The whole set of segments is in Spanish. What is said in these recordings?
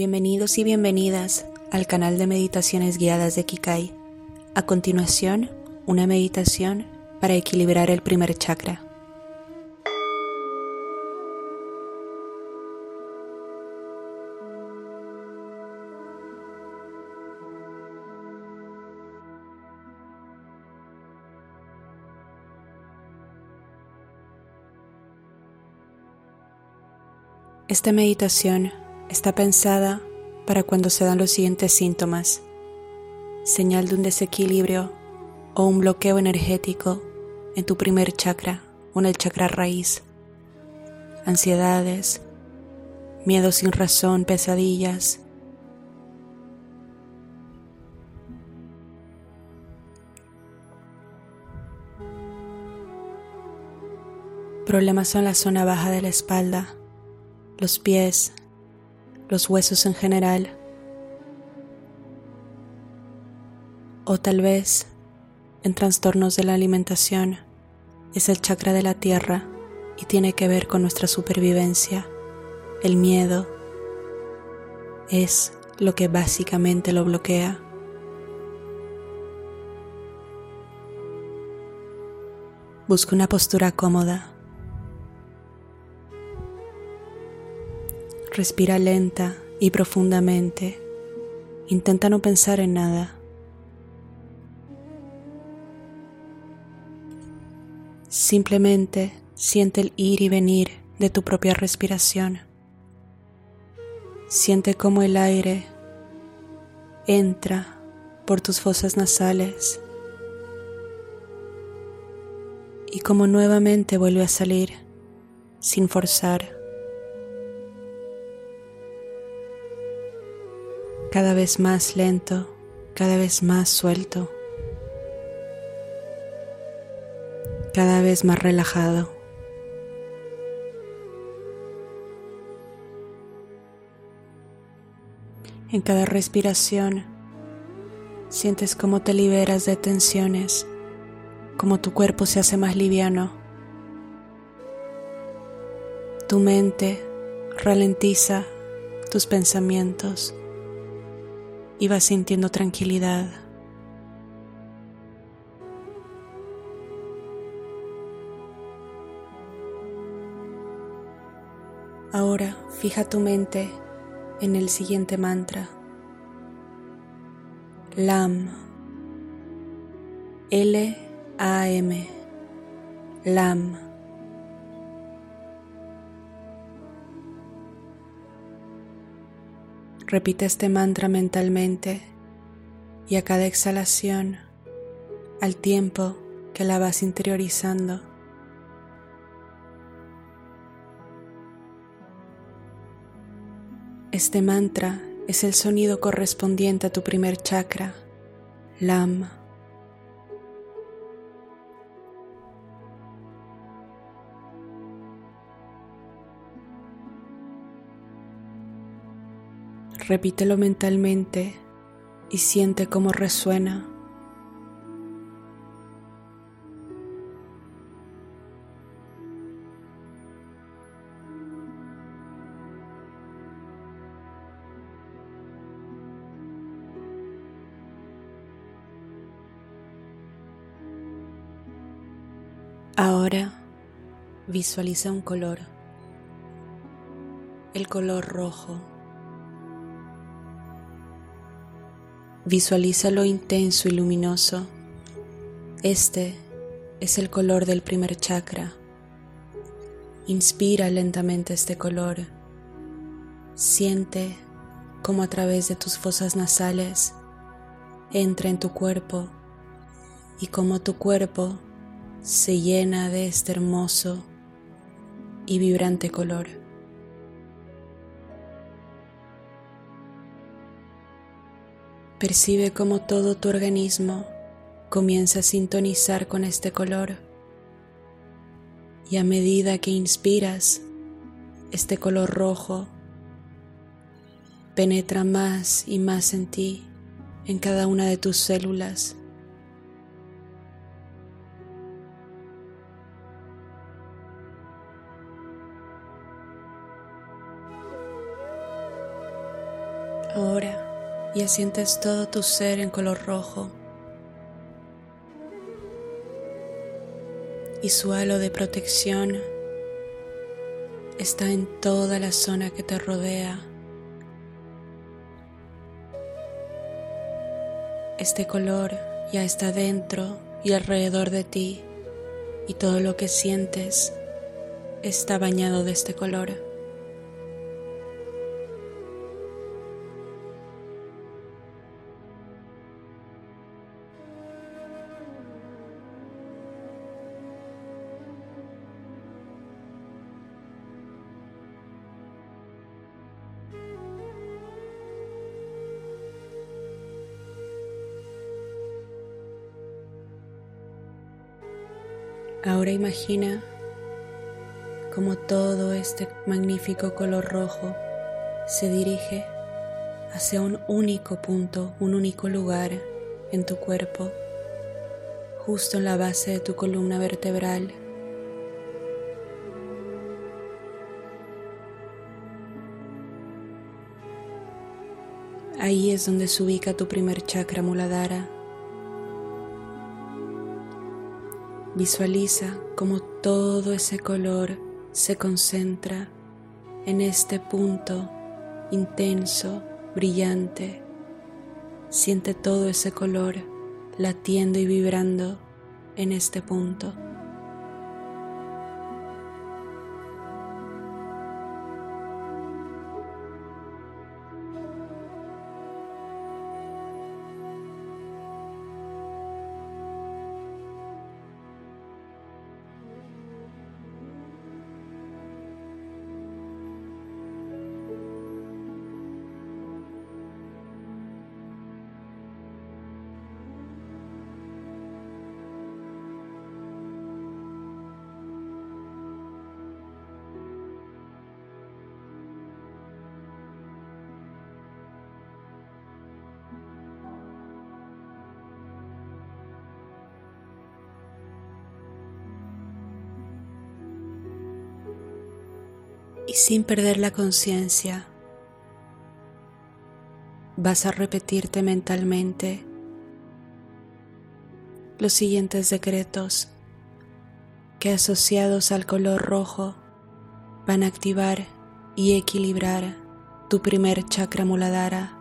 Bienvenidos y bienvenidas al canal de meditaciones guiadas de Kikai. A continuación, una meditación para equilibrar el primer chakra. Esta meditación está pensada para cuando se dan los siguientes síntomas, señal de un desequilibrio o un bloqueo energético en tu primer chakra o en el chakra raíz, ansiedades, miedo sin razón, pesadillas, problemas en la zona baja de la espalda los pies, los huesos en general. O tal vez en trastornos de la alimentación es el chakra de la tierra y tiene que ver con nuestra supervivencia. El miedo es lo que básicamente lo bloquea. Busca una postura cómoda Respira lenta y profundamente. Intenta no pensar en nada. Simplemente siente el ir y venir de tu propia respiración. Siente cómo el aire entra por tus fosas nasales y cómo nuevamente vuelve a salir sin forzar. Cada vez más lento, cada vez más suelto, cada vez más relajado. En cada respiración sientes cómo te liberas de tensiones, cómo tu cuerpo se hace más liviano. Tu mente ralentiza tus pensamientos y vas sintiendo tranquilidad. Ahora fija tu mente en el siguiente mantra. LAM. L-A-M. LAM. Repite este mantra mentalmente y a cada exhalación, al tiempo que la vas interiorizando, Este mantra es el sonido correspondiente a tu primer chakra, LAM. Repítelo mentalmente y siente cómo resuena. Ahora visualiza un color, el color rojo. Visualízalo intenso y luminoso. Este es el color del primer chakra. Inspira lentamente este color. Siente cómo a través de tus fosas nasales entra en tu cuerpo y cómo tu cuerpo se llena de este hermoso y vibrante color. Percibe cómo todo tu organismo comienza a sintonizar con este color y a medida que inspiras, este color rojo penetra más y más en ti, en cada una de tus células. Ahora ya sientes todo tu ser en color rojo y su halo de protección está en toda la zona que te rodea. Este color ya está dentro y alrededor de ti y todo lo que sientes está bañado de este color. Ahora imagina cómo todo este magnífico color rojo se dirige hacia un único punto, un único lugar en tu cuerpo, justo en la base de tu columna vertebral. Ahí es donde se ubica tu primer chakra muladhara Visualiza cómo todo ese color se concentra en este punto intenso, brillante. Siente todo ese color latiendo y vibrando en este punto. Sin perder la conciencia vas a repetirte mentalmente los siguientes decretos que asociados al color rojo van a activar y equilibrar tu primer chakra muladhara.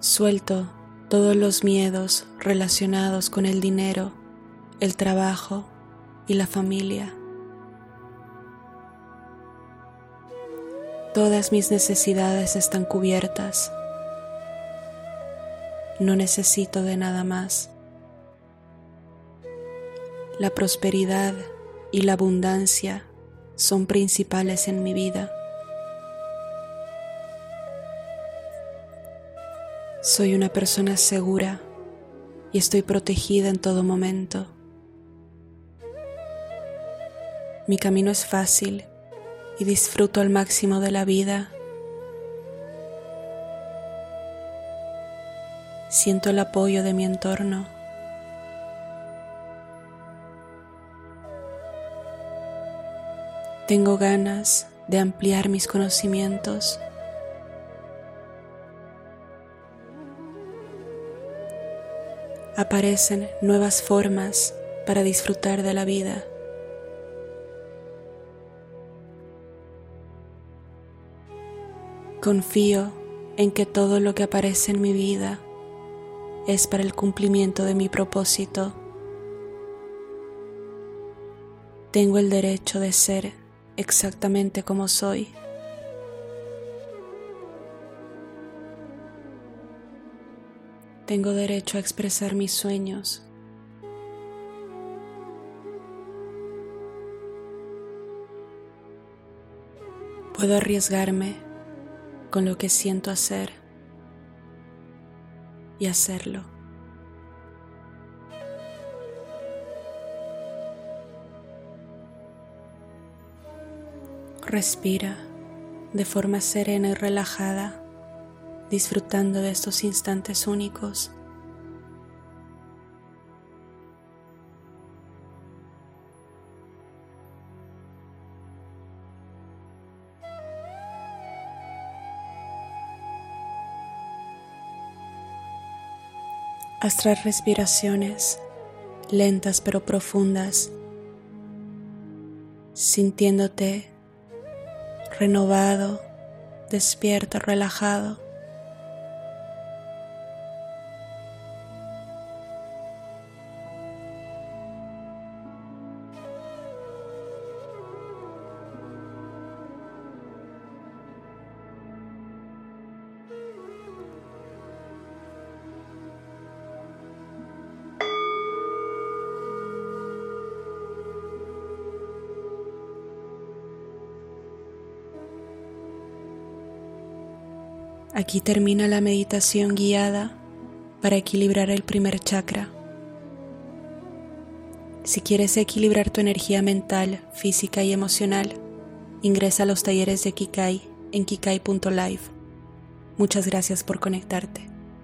Suelto todos los miedos relacionados con el dinero, el trabajo y la familia. Todas mis necesidades están cubiertas. No necesito de nada más. La prosperidad y la abundancia son principales en mi vida. Soy una persona segura y estoy protegida en todo momento. Mi camino es fácil y disfruto al máximo de la vida. Siento el apoyo de mi entorno. Tengo ganas de ampliar mis conocimientos. Aparecen nuevas formas para disfrutar de la vida. Confío en que todo lo que aparece en mi vida es para el cumplimiento de mi propósito. Tengo el derecho de ser exactamente como soy. Tengo derecho a expresar mis sueños. Puedo arriesgarme con lo que siento hacer y hacerlo. Respira de forma serena y relajada, disfrutando de estos instantes únicos. Haz tres respiraciones lentas pero profundas, sintiéndote renovado, despierto, relajado. Aquí termina la meditación guiada para equilibrar el primer chakra. Si quieres equilibrar tu energía mental, física y emocional, ingresa a los talleres de Kikai en kikai.live. Muchas gracias por conectarte.